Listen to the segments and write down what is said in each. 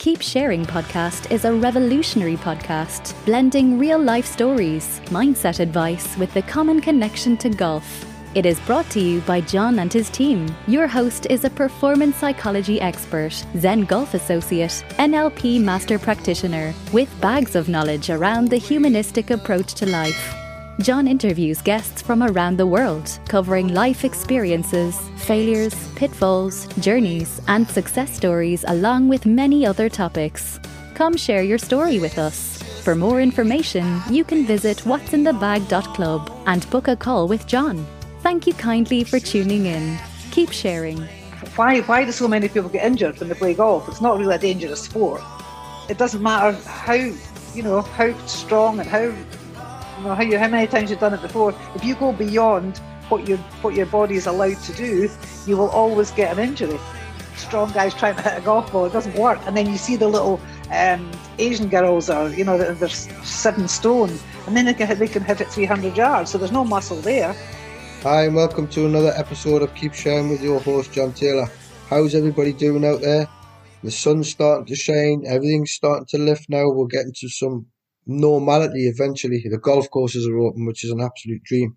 Keep Sharing podcast is a revolutionary podcast, blending real life stories, mindset advice with the common connection to golf. It is brought to you by John and his team. Your host is a performance psychology expert, Zen Golf Associate, NLP Master Practitioner, with bags of knowledge around the humanistic approach to life. John interviews guests from around the world, covering life experiences, failures, pitfalls, journeys, and success stories, along with many other topics. Come share your story with us. For more information, you can visit what'sinthebag.club and book a call with John. Thank you kindly for tuning in. Keep sharing. Why, why do so many people get injured when they play golf? It's not really a dangerous sport. It doesn't matter how, you know, how strong and how know, how, you, how many times you've done it before. If you go beyond what your what your body is allowed to do, you will always get an injury. Strong guys trying to hit a golf ball, it doesn't work. And then you see the little um, Asian girls are, you know, they're seven stone, and then they can, they can hit it 300 yards. So there's no muscle there. Hi, and welcome to another episode of Keep Sharing with your host, John Taylor. How's everybody doing out there? The sun's starting to shine, everything's starting to lift now. We're getting to some normality eventually. The golf courses are open, which is an absolute dream.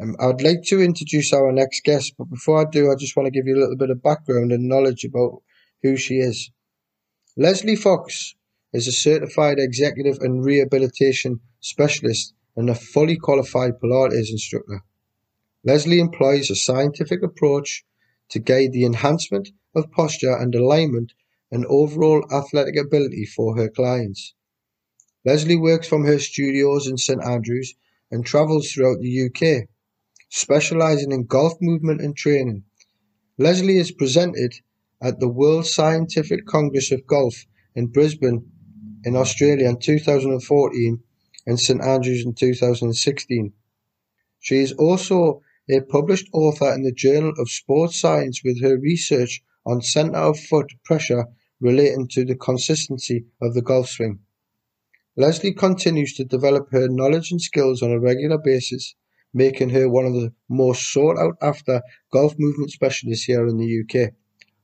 Um, I'd like to introduce our next guest, but before I do, I just want to give you a little bit of background and knowledge about who she is. Lesley Faux is a certified executive and rehabilitation specialist and a fully qualified Pilates instructor. Lesley employs a scientific approach to guide the enhancement of posture and alignment and overall athletic ability for her clients. Lesley works from her studios in St Andrews and travels throughout the UK, specialising in golf movement and training. Lesley is presented at the World Scientific Congress of Golf in Brisbane in Australia in 2014 and St Andrews in 2016. She is also a published author in the Journal of Sports Science with her research on centre of foot pressure relating to the consistency of the golf swing. Lesley continues to develop her knowledge and skills on a regular basis, making her one of the most sought out after golf movement specialists here in the UK.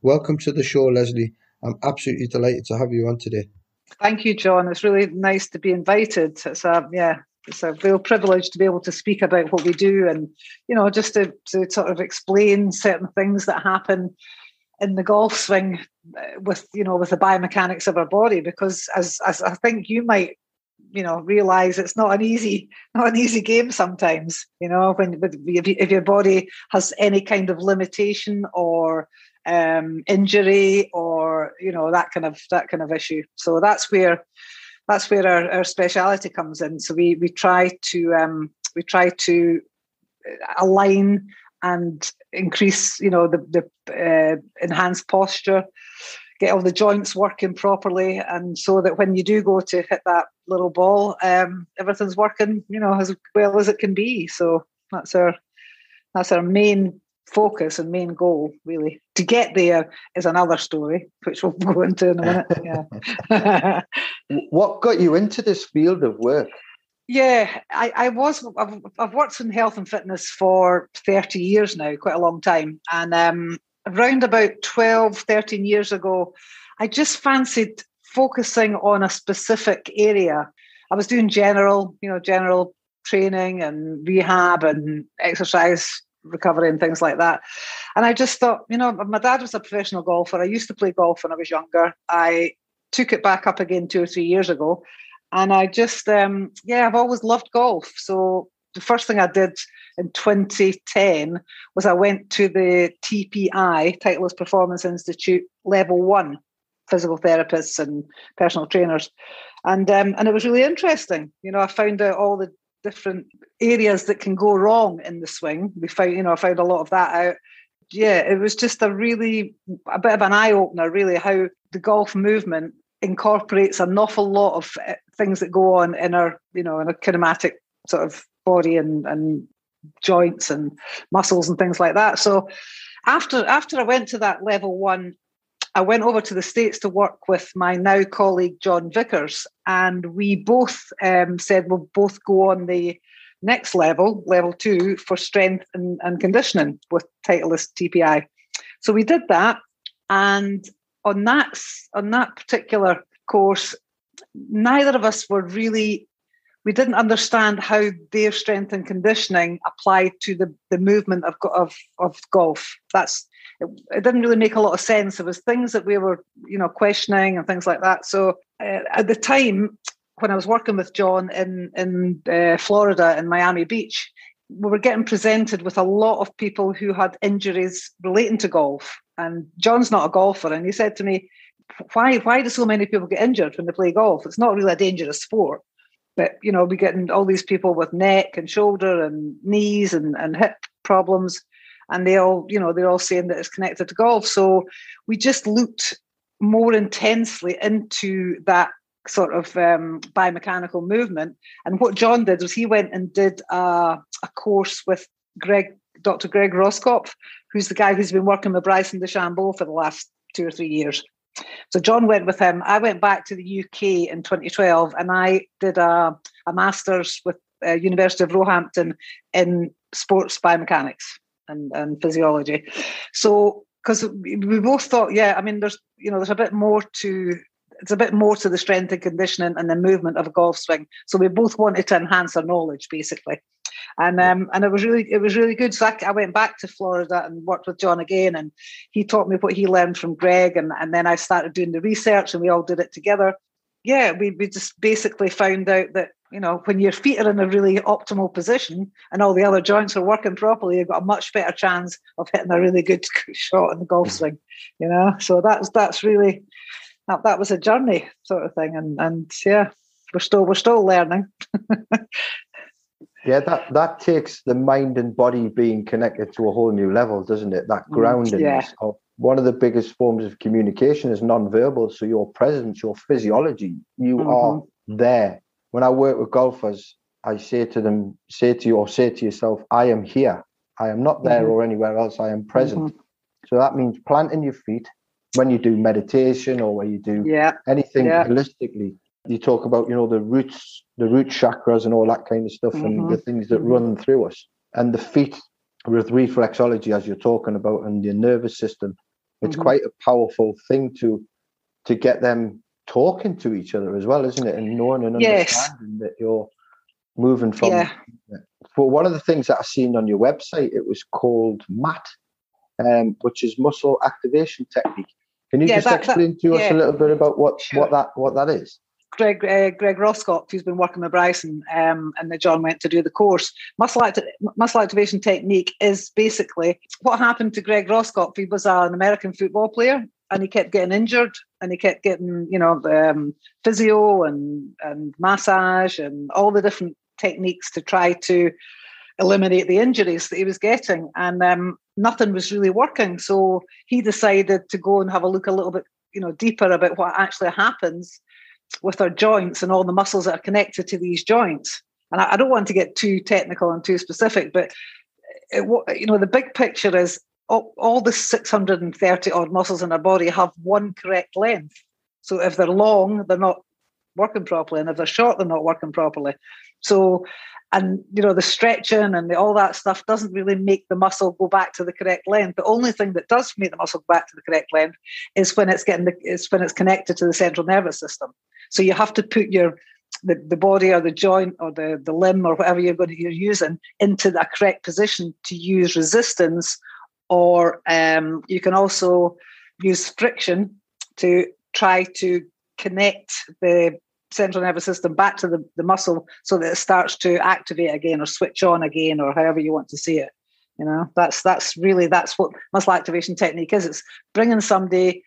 Welcome to the show, Lesley. I'm absolutely delighted to have you on today. Thank you, John. It's really nice to be invited. It's a yeah, it's a real privilege to be able to speak about what we do and you know just to, to sort of explain certain things that happen in the golf swing with you know with the biomechanics of our body because as as I think you might you know realize it's not an easy not an easy game sometimes you know when if, your body has any kind of limitation or um, injury or you know that kind of that kind of issue. So that's where that's where our, our speciality comes in. So we we try to um, we try to align and increase you know the the uh, enhanced posture get all the joints working properly, and so that when you do go to hit that little ball, um, everything's working, you know, as well as it can be. So that's our that's our main focus and main goal, really. To get there is another story, which we'll go into in a minute. Yeah. what got you into this field of work? Yeah, I, I was. I've, I've, worked in health and fitness for 30 years now, quite a long time. And um, around about 12, 13 years ago, I just fancied focusing on a specific area. I was doing general, you know, general training and rehab and exercise recovery and things like that. And I just thought, you know, my dad was a professional golfer. I used to play golf when I was younger. I took it back up again two or three years ago. And I just, um, yeah, I've always loved golf. So the first thing I did in 2010 was I went to the TPI, Titleist Performance Institute, level one, physical therapists and personal trainers. And um, and it was really interesting. You know, I found out all the different areas that can go wrong in the swing. We found, you know, I found a lot of that out. Yeah, it was just a really a bit of an eye opener, really, how the golf movement incorporates an awful lot of eh, things that go on in our, you know, in a kinematic sort of body and, and joints and muscles and things like that. So after after I went to that level one, I went over to the States to work with my now colleague John Vickers, and we both um, said we'll both go on the next level, level two, for strength and, and conditioning with Titleist TPI. So we did that, and on that on that particular course, neither of us were really we didn't understand how their strength and conditioning applied to the, the movement of, of, of golf. That's it, it, didn't really make a lot of sense. There was things that we were, you know, questioning and things like that. So uh, at the time when I was working with John in in uh, Florida in Miami Beach, we were getting presented with a lot of people who had injuries relating to golf. And John's not a golfer, and he said to me, "Why why do so many people get injured when they play golf? It's not really a dangerous sport." But you know, we're getting all these people with neck and shoulder and knees and, and hip problems, and they all, you know, they're all saying that it's connected to golf. So we just looked more intensely into that sort of um, biomechanical movement. And what John did was he went and did a, a course with Greg, Dr. Greg Roskopf, who's the guy who's been working with Bryson DeChambeau for the last two or three years. So John went with him. I went back to the UK in 2012 and I did a, a master's with uh, University of Roehampton in sports biomechanics and, and physiology. So because we both thought, yeah, I mean, there's you know, there's a bit more to it's a bit more to the strength and conditioning and the movement of a golf swing. So we both wanted to enhance our knowledge, basically. And um, and it was really it was really good. So I, I, went back to Florida and worked with John again, and he taught me what he learned from Greg, and, and then I started doing the research, and we all did it together. Yeah, we we just basically found out that you know when your feet are in a really optimal position and all the other joints are working properly, you've got a much better chance of hitting a really good shot in the golf swing. You know, so that's that's really that, that was a journey sort of thing, and and yeah, we're still we're still learning. yeah, that that takes the mind and body being connected to a whole new level, doesn't it? That mm, grounding yeah. of one of the biggest forms of communication is non-verbal. So your presence, your physiology, you mm-hmm. are there. When I work with golfers, I say to them, say to you or say to yourself, I am here. I am not there mm-hmm. or anywhere else. I am present. Mm-hmm. So that means planting your feet, when you do meditation or when you do yeah. anything yeah. holistically, you talk about you know the roots, the root chakras, and all that kind of stuff, mm-hmm. and the things that mm-hmm. run through us, and the feet with reflexology, as you're talking about, and your nervous system. It's mm-hmm. quite a powerful thing to to get them talking to each other as well, isn't it? And knowing and understanding yes. that you're moving from. Yeah. For one of the things that I've seen on your website, it was called MAT, um, which is muscle activation technique. Can you yeah, just that, explain that, to us yeah. a little bit about what, sure. what that what that is? Greg uh, Greg Roskopf, who's been working with Bryson, um, and then John went to do the course. Muscle, acti- muscle activation technique is basically what happened to Greg Roskopf. He was an American football player, and he kept getting injured, and he kept getting you know um, physio and and massage and all the different techniques to try to eliminate the injuries that he was getting, and um, nothing was really working. So he decided to go and have a look a little bit, you know, deeper about what actually happens with our joints and all the muscles that are connected to these joints. And I, I don't want to get too technical and too specific, but it, you know, the big picture is all, all the 630 odd muscles in our body have one correct length. So if they're long, they're not working properly, and if they're short, they're not working properly. So and you know the stretching and the, all that stuff doesn't really make the muscle go back to the correct length. The only thing that does make the muscle go back to the correct length is when it's getting the, is when it's connected to the central nervous system. So you have to put your the, the body or the joint or the, the limb or whatever you're going to you're using into the correct position to use resistance or um, you can also use friction to try to connect the central nervous system back to the, the muscle so that it starts to activate again or switch on again or however you want to see it you know? That's that's really that's what muscle activation technique is. It's bringing somebody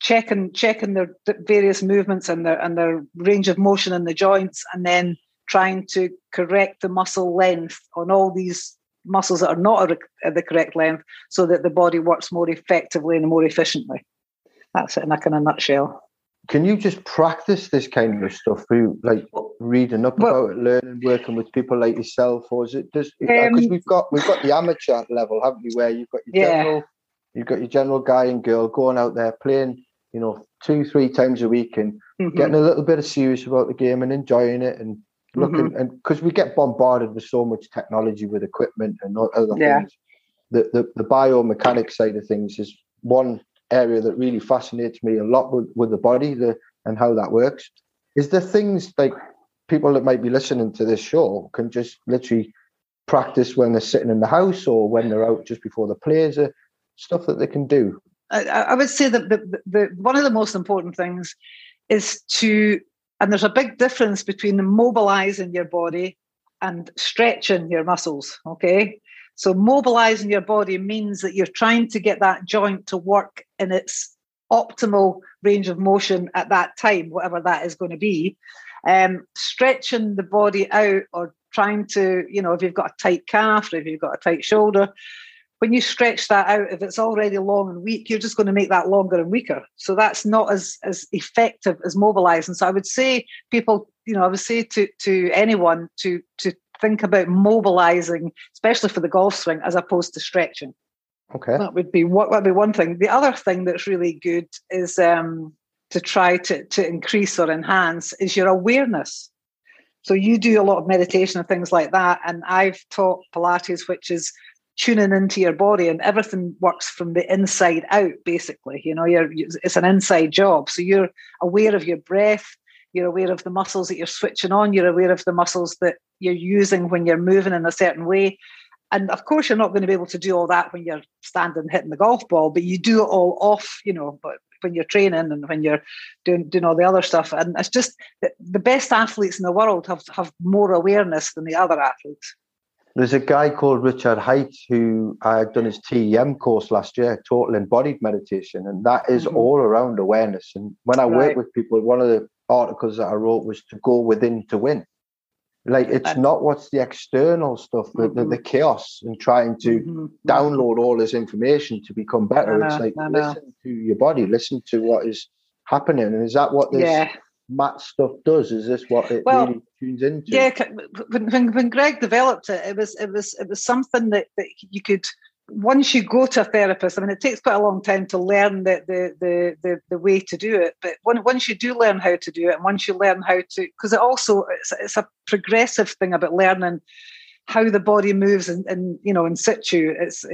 checking checking their various movements and their and their range of motion in the joints and then trying to correct the muscle length on all these muscles that are not at the correct length so that the body works more effectively and more efficiently. That's it in a kind of nutshell can you just practice this kind of stuff through like reading up well, about it, learning, working with people like yourself, or is it just because um, we've got we've got the amateur level, haven't we? Where you've got your yeah. general, you've got your general guy and girl going out there playing, you know, two three times a week and mm-hmm. getting a little bit of serious about the game and enjoying it and looking mm-hmm. and because we get bombarded with so much technology with equipment and other yeah. things. The, the the biomechanics side of things is one area that really fascinates me a lot with, with the body the, and how that works. Is there things like people that might be listening to this show can just literally practice when they're sitting in the house or when they're out just before the plays, or uh, stuff that they can do? I, I would say that the, the, the, one of the most important things is to, and there's a big difference between mobilizing your body and stretching your muscles. Okay. So mobilizing your body means that you're trying to get that joint to work in its optimal range of motion at that time, whatever that is going to be. Um, stretching the body out or trying to, you know, if you've got a tight calf or if you've got a tight shoulder, when you stretch that out, if it's already long and weak, you're just going to make that longer and weaker. So that's not as as effective as mobilizing. So I would say people, you know, I would say to to anyone to to think about mobilizing, especially for the golf swing, as opposed to stretching. Okay, that would be what would be one thing. The other thing that's really good is um, to try to to increase or enhance is your awareness. So you do a lot of meditation and things like that, and I've taught Pilates, which is tuning into your body and everything works from the inside out basically you know you're it's an inside job so you're aware of your breath you're aware of the muscles that you're switching on you're aware of the muscles that you're using when you're moving in a certain way and of course you're not going to be able to do all that when you're standing hitting the golf ball but you do it all off you know but when you're training and when you're doing doing all the other stuff and it's just the best athletes in the world have have more awareness than the other athletes there's a guy called Richard Haight who I had done his TEM course last year, total embodied meditation, and that is mm-hmm. all around awareness. And when I right. work with people, one of the articles that I wrote was to go within to win. Like it's not what's the external stuff, mm-hmm. the, the, chaos and trying to mm-hmm. mm-hmm. download all this information to become better. Know, it's like listen to your body, listen to what is happening. And is that what this yeah. MAT stuff does? Is this what it well, really tunes into? Yeah, when, when, when Greg developed it, it was it was it was something that, that you could once you go to a therapist. I mean, it takes quite a long time to learn the the the the, the way to do it, but when, once you do learn how to do it, and once you learn how to, because it also it's, it's a progressive thing about learning how the body moves and, and you know in situ. It's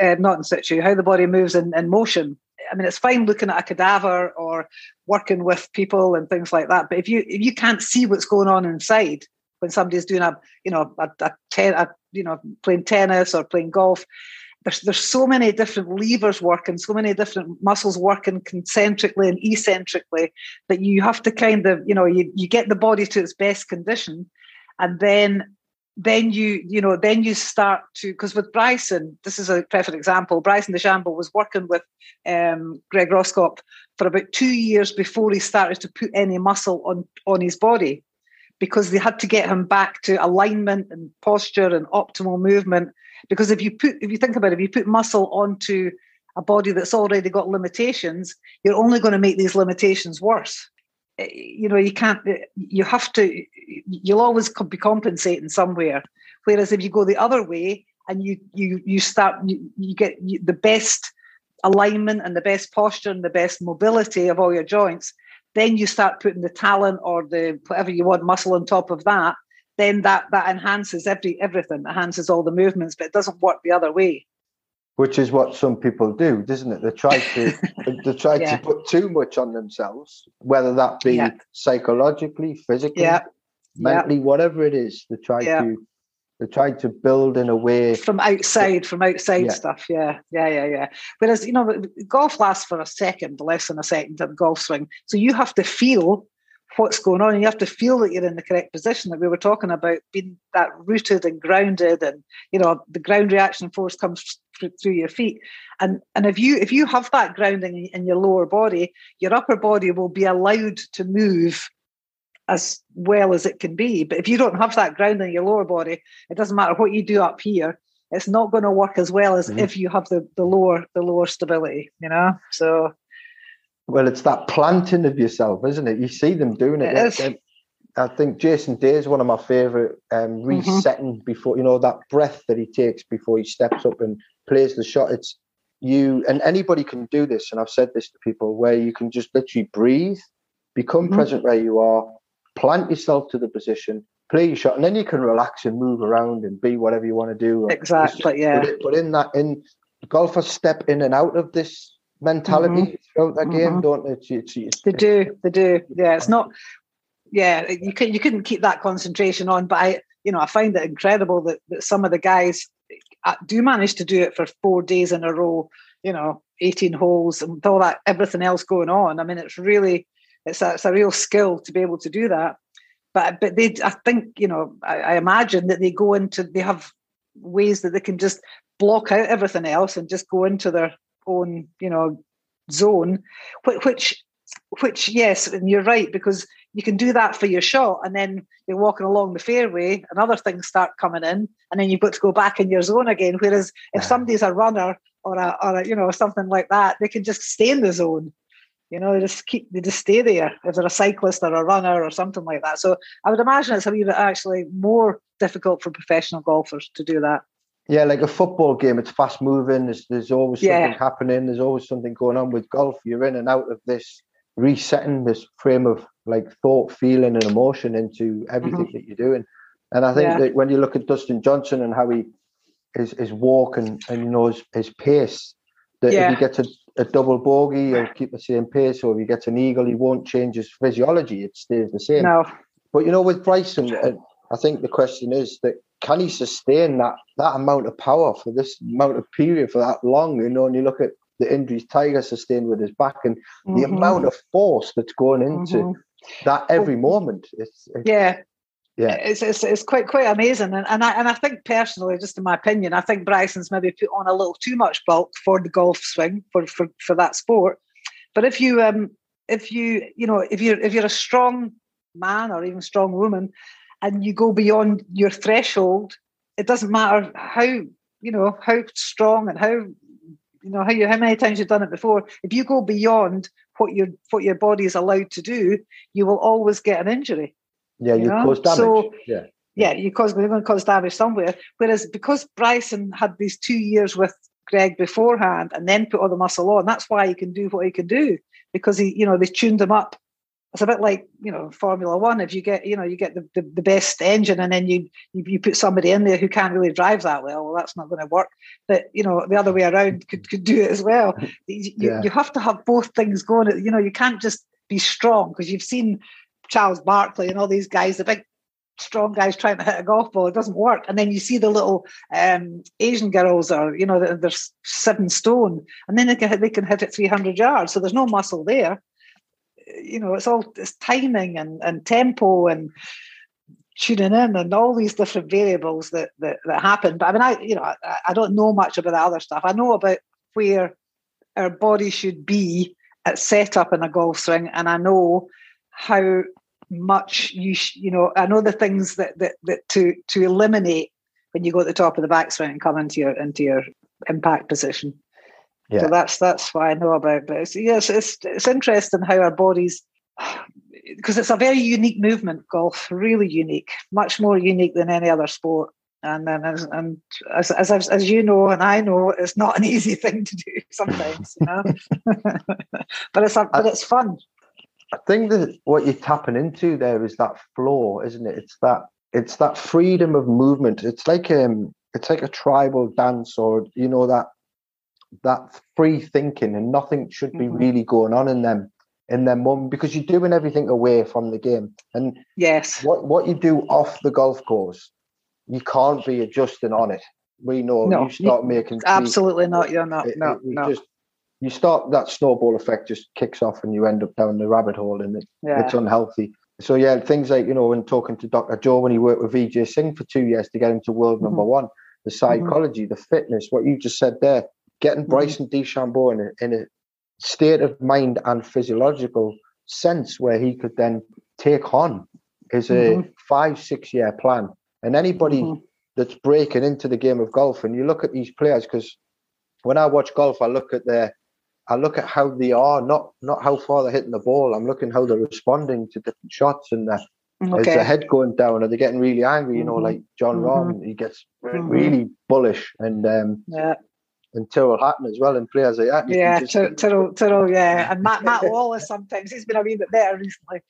uh, not in situ, how the body moves in, in motion I mean, it's fine looking at a cadaver or working with people and things like that. But if you if you can't see what's going on inside when somebody's doing a you know a, a, ten, a you know playing tennis or playing golf, there's there's so many different levers working, so many different muscles working concentrically and eccentrically that you have to kind of you know you you get the body to its best condition, and then then you you know then you start to because with Bryson this is a perfect example Bryson DeChambeau was working with um, Greg Roskopf for about two years before he started to put any muscle on on his body because they had to get him back to alignment and posture and optimal movement. Because if you put if you think about it if you put muscle onto a body that's already got limitations you're only going to make these limitations worse. Eh, you know you can't eh, you have to you'll always be compensating somewhere. Whereas if you go the other way and you you you start you, you get the best alignment and the best posture and the best mobility of all your joints then you start putting the talent or the whatever you want muscle on top of that then that that enhances every everything enhances all the movements but it doesn't work the other way which is what some people do, doesn't it? They try to they try yeah. to put too much on themselves, whether that be yeah. psychologically, physically, yeah. mentally, whatever it is. They try to they try to build in a way from outside, from outside stuff. Yeah, yeah, yeah, yeah. Whereas you know, golf lasts for a second, less than a second the golf swing, so you have to feel what's going on and you have to feel that you're in the correct position that we were talking about being that rooted and grounded and you know the ground reaction force comes through your feet and and if you if you have that grounding in your lower body your upper body will be allowed to move as well as it can be but if you don't have that ground in your lower body it doesn't matter what you do up here it's not going to work as well as mm-hmm. if you have the the lower the lower stability you know so well, it's that planting of yourself, isn't it? You see them doing it. it I think Jason Day is one of my favourite um, mm-hmm. resetting mm-hmm. before you know that breath that he takes before he steps up and plays the shot. It's you and anybody can do this, and I've said this to people where you can just literally breathe, become mm-hmm. present where you are, plant yourself to the position, play your shot, and then you can relax and move around and be whatever you want to do. Exactly, yeah. But, in that, in golfers step in and out of this mentality mm-hmm. throughout that game, mm-hmm. don't they? It's, it's, it's, they do, they do. Yeah, it's not. Yeah, you can you couldn't keep that concentration on, but I, you know, I find it incredible that, that some of the guys uh, do manage to do it for four days in a row. You know, eighteen holes and with all that everything else going on. I mean, it's really it's a, it's a real skill to be able to do that. But but they, I think you know, I, I imagine that they go into they have ways that they can just block out everything else and just go into their own you know zone, which which yes, and you're right because you can do that for your shot, and then you're walking along the fairway, and other things start coming in, and then you've got to go back in your zone again. Whereas if uh-huh. somebody's a runner or a, or a you know something like that, they can just stay in the zone. You know, they just keep they just stay there if they're a cyclist or a runner or something like that. So I would imagine it's a wee bit actually more difficult for professional golfers to do that. Yeah, like a football game, it's fast moving. There's, there's always yeah. something happening. There's always something going on. With golf, you're in and out of this resetting this frame of like thought, feeling, and emotion into everything mm-hmm. that you're doing. And I think yeah. that when you look at Dustin Johnson and how he his his walk and, and you know his, his pace, that yeah. if he gets a, a double bogey, he'll keep the same pace, or if he gets an eagle, he won't change his physiology. It stays the same. No. But you know, with Bryson, I think the question is that can he sustain that that amount of power for this amount of period for that long? You know, and you look at the injuries Tiger sustained with his back and mm-hmm. the amount of force that's going into mm-hmm. that every moment. It's, it's, yeah. Yeah. It's, it's, it's quite quite amazing, and and I and I think personally, just in my opinion, I think Bryson's maybe put on a little too much bulk for the golf swing for for, for that sport. But if you um if you you know if you're if you're a strong man or even strong woman, and you go beyond your threshold, it doesn't matter how you know how strong and how you know how you how many times you've done it before. If you go beyond what your what your body is allowed to do, you will always get an injury. Yeah, you, you know? cause damage. So, yeah. Yeah, you cause you're going to cause damage somewhere. Whereas because Bryson had these two years with Greg beforehand and then put all the muscle on, that's why he can do what he can do because he, you know, they tuned him up it's a bit like you know Formula One. If you get you know you get the, the, the, best engine and then you, you you put somebody in there who can't really drive that well, well that's not going to work. But you know the other way around could, could do it as well. You, yeah. you have to have both things going. You know you can't just be strong because you've seen Charles Barkley and all these guys, the big strong guys trying to hit a golf ball. It doesn't work. And then you see the little um, Asian girls are you know they're seven stone and then they can they can hit it three hundred yards. So there's no muscle there you know, it's all it's timing and, and tempo and tuning in and all these different variables that, that that happen. But I mean, I you know, I, I don't know much about the other stuff. I know about where our body should be at setup in a golf swing, and I know how much you sh- you know. I know the things that that that to to eliminate when you go at the top of the backswing and come into your into your impact position. Yeah. So that's that's what I know about. But it's, yes, it's it's interesting how our bodies, because it's a very unique movement. Golf, really unique, much more unique than any other sport. And then, as, and as, as as you know, and I know, it's not an easy thing to do sometimes, you know. but it's a, but it's fun. I think that what you're tapping into there is that flow, isn't it? It's that it's that freedom of movement. It's like um, it's like a tribal dance, or you know that that free thinking and nothing should be mm-hmm. really going on in them in their mum because you're doing everything away from the game. And yes, what what you do off the golf course, you can't be adjusting on it. We know no, you start making absolutely not. You're not. It, no, it, no. Just you start that snowball effect just kicks off and you end up down the rabbit hole and it, yeah. it's unhealthy. So yeah, things like you know, when talking to Dr. Joe when he worked with Vijay Singh for two years to get him to world mm-hmm. number one, the mm-hmm. psychology, mm-hmm. the fitness, what you just said there, getting mm-hmm. Bryson DeChambeau in a, in a state of mind and physiological sense where he could then take on is a mm-hmm. five, six year plan. And anybody mm-hmm. that's breaking into the game of golf, and you look at these players, because when I watch golf, I look at their I look at how they are, not not how far they're hitting the ball. I'm looking how they're responding to different shots and their, okay. is their head going down? Are they getting really angry? You know, mm-hmm. like Jon Rahm, mm-hmm. he gets mm-hmm. really bullish and um, yeah and Tyrrell Hatton as well, and players like that. Yeah, Tyrrell, Tyrrell, yeah, and Matt, Matt Wallace sometimes he's been a wee bit better recently.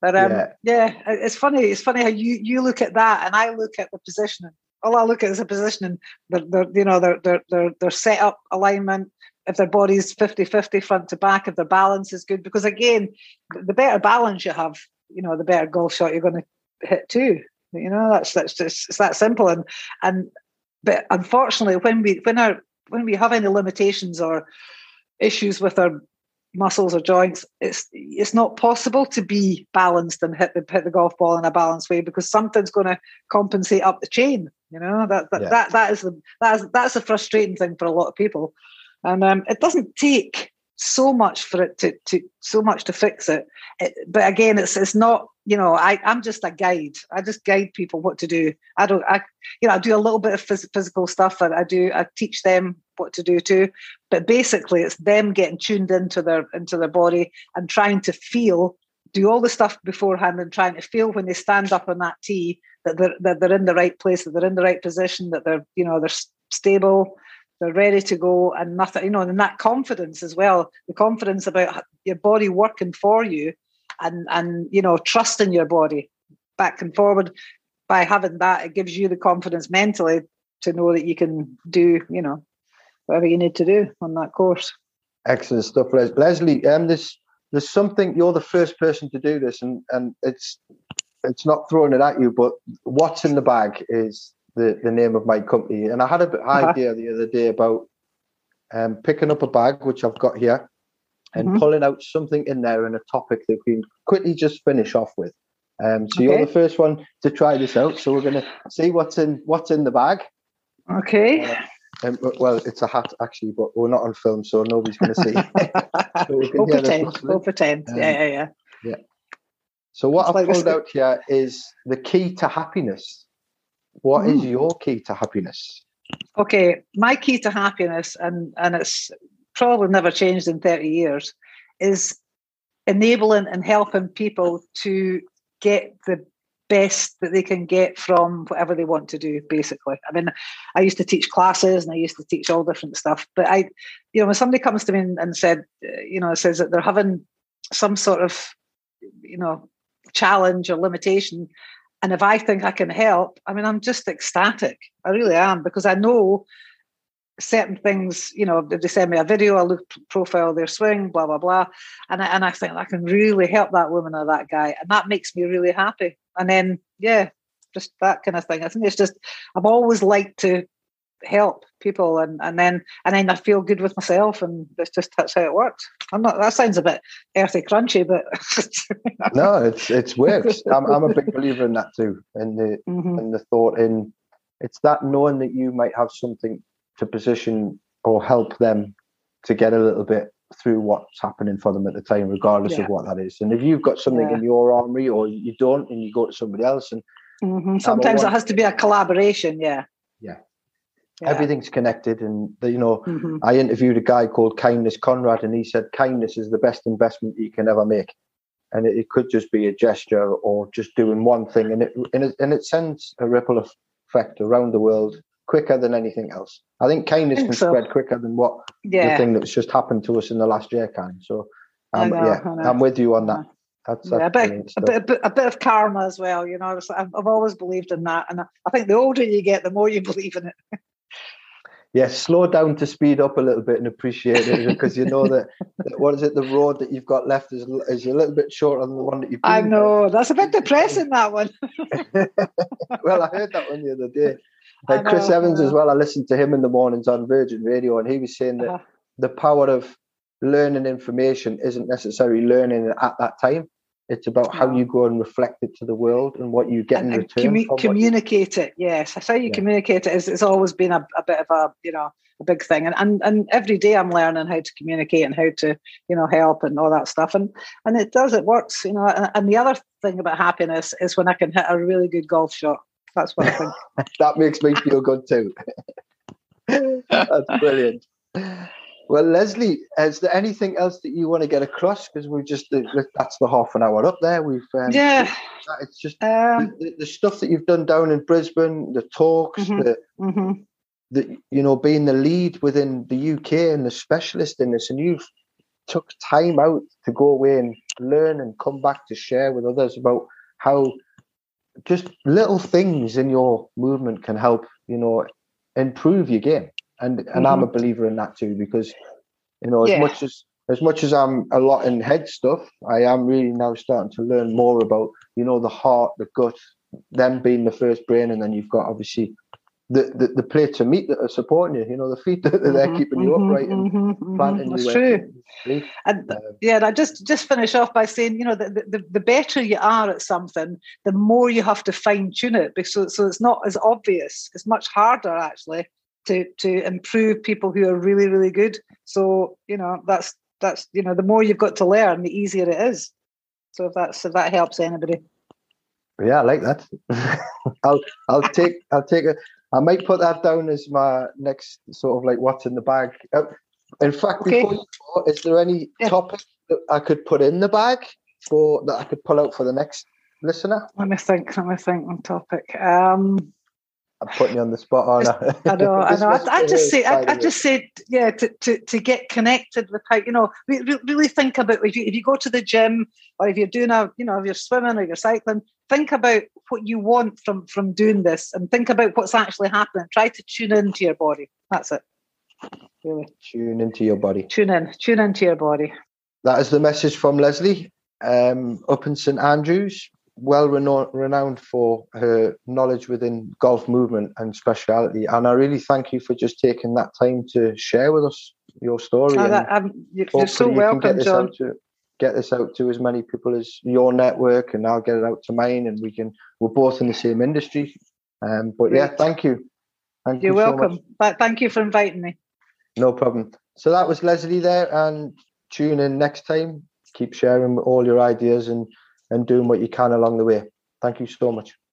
But um, yeah. yeah. it's funny. It's funny how you you look at that, and I look at the positioning. All I look at is the positioning. Their, their you know, their their their their setup alignment, if their body's 50-50 front to back, if their balance is good. Because again, the better balance you have, you know, the better golf shot you're going to hit too. You know, that's that's just it's that simple. And and but unfortunately, when we when our when we have any limitations or issues with our muscles or joints, it's it's not possible to be balanced and hit the hit the golf ball in a balanced way because something's going to compensate up the chain. You know that that, yeah. that that is the that's that's a frustrating thing for a lot of people, and um, it doesn't take so much for it to to so much to fix it. it but again, it's it's not you know I I'm just a guide. I just guide people what to do. I don't I you know I do a little bit of phys- physical stuff and I do I teach them what to do too. But basically, it's them getting tuned into their into their body and trying to feel, do all the stuff beforehand, and trying to feel when they stand up on that tee that they're that they're in the right place, that they're in the right position, that they're you know they're stable, they're ready to go, and nothing you know, and that confidence as well, the confidence about your body working for you, and and you know trusting your body back and forward by having that it gives you the confidence mentally to know that you can do you know whatever you need to do on that course. Excellent stuff, Les- Lesley. Um, there's there's something you're the first person to do this, and and it's it's not throwing it at you, but what's in the bag is the the name of my company, and I had an uh-huh. idea the other day about um, picking up a bag which I've got here and mm-hmm. pulling out something in there and a topic that we can quickly just finish off with. Um, so okay. you're the first one to try this out. So we're going to see what's in what's in the bag. Okay. Uh, um, well, it's a hat actually, but we're not on film, so nobody's going to see. so we will pretend. We'll pretend. Yeah, yeah, yeah. Yeah. So what I've like pulled out here is the key to happiness. What mm. is your key to happiness? Okay, my key to happiness, and and it's probably never changed in thirty years, is enabling and helping people to get the best that they can get from whatever they want to do basically i mean i used to teach classes and i used to teach all different stuff but i you know when somebody comes to me and, said uh, you know says that they're having some sort of you know challenge or limitation and if i think i can help i mean i'm just ecstatic i really am because i know certain things, you know, if they send me a video, I look profile their swing, blah blah blah, and I, and I think I can really help that woman or that guy, and that makes me really happy. And then yeah, just that kind of thing. I think it's just I've always liked to help people, and and then and then I feel good with myself, and that's just that's how it works. I'm not. That sounds a bit earthy, crunchy, but no, it's it's works. I'm I'm a big believer in that too, and the mm-hmm. and the thought in it's that knowing that you might have something to position or help them to get a little bit through what's happening for them at the time, regardless yeah. of what that is. And if you've got something yeah. in your armory or you don't, and you go to somebody else, and mm-hmm. sometimes it has to be a collaboration. Yeah. Yeah. Yeah. Everything's connected, and you know, mm-hmm. I interviewed a guy called Kindness Conrad, and he said kindness is the best investment you can ever make, and it, it could just be a gesture or just doing one thing, and it and it, and it sends a ripple effect around the world quicker than anything else. I think kindness I think can so. spread quicker than what yeah. the thing that's just happened to us in the last year can. So, um, know, yeah, I'm with you on that. That's, that's yeah, a, bit, a, bit, a, bit, a bit of karma as well. You know, I've, I've always believed in that, and I think the older you get, the more you believe in it. Yes, slow down to speed up a little bit and appreciate it because you know that, that, what is it? The road that you've got left is is a little bit shorter than the one that you've. I know that's a bit depressing. That one. well, I heard that one the other day. Uh, Chris Evans as well. I listened to him in the mornings on Virgin Radio, and he was saying that uh-huh. the power of learning information isn't necessarily learning at that time. It's about how mm. you go and reflect it to the world and what you get and, in return. Commu- communicate you... it, yes. That's how you yeah. communicate it. Is, it's always been a, a bit of a you know a big thing, and, and and every day I'm learning how to communicate and how to you know help and all that stuff, and and it does it works, you know. And, and the other thing about happiness is when I can hit a really good golf shot. That's what I think. that makes me feel good too. That's brilliant. Well, Lesley, is there anything else that you want to get across? Because we've just that's the half an hour up there. We've um, yeah. It's just um, the, the, stuff that you've done down in Brisbane, the talks, mm-hmm, the, mm-hmm. the you know being the lead within the UK and the specialist in this, and you've took time out to go away and learn and come back to share with others about how just little things in your movement can help you know improve your game and and mm-hmm. i'm a mm-hmm. believer in that too because You know, as yeah. much as as much as I'm a lot in head stuff, I am really now starting to learn more about, you know, the heart, the gut, them being the first brain, and then you've got obviously the, the, the plates of meat that are supporting you, you know, the feet that are there mm-hmm, keeping you mm-hmm, upright and mm-hmm, planting That's you. true. And um, yeah, I just just finish off by saying, you know, the, the, the better you are at something, the more you have to fine tune it because so, so it's not as obvious. It's much harder actually to to improve people who are really really good. So you know that's that's you know the more you've got to learn, the easier it is. So if that's if that helps anybody. Yeah, I like that. I'll I'll take I'll take it. I might put that down as my next sort of like what's in the bag. Uh, in fact, okay. before you go, is there any yeah. topic that I could put in the bag for that I could pull out for the next listener? Let me think. Let me think on topic. Um, I'm putting you on the spot, on. I know, I know. I, I just say, I, I, just said, yeah, to, to, to get connected with how, you know, really think about if you if you go to the gym or if you're doing a, you know, if you're swimming or you're cycling, think about what you want from from doing this, and think about what's actually happening. Try to tune into your body. That's it. Really. Tune into your body. Tune in. Tune into your body. That is the message from Lesley um, up in St Andrews well renowned for her knowledge within golf movement and speciality. And I really thank you for just taking that time to share with us your story. Oh, that, um, you're so welcome, John. To, get this out to as many people as your network, and I'll get it out to mine, and we can. We're both in the same industry. Um, but yeah, thank you. Thank you're you welcome. So but thank you for inviting me. No problem. So that was Lesley there, and tune in next time. Keep sharing all your ideas and and doing what you can along the way. Thank you so much.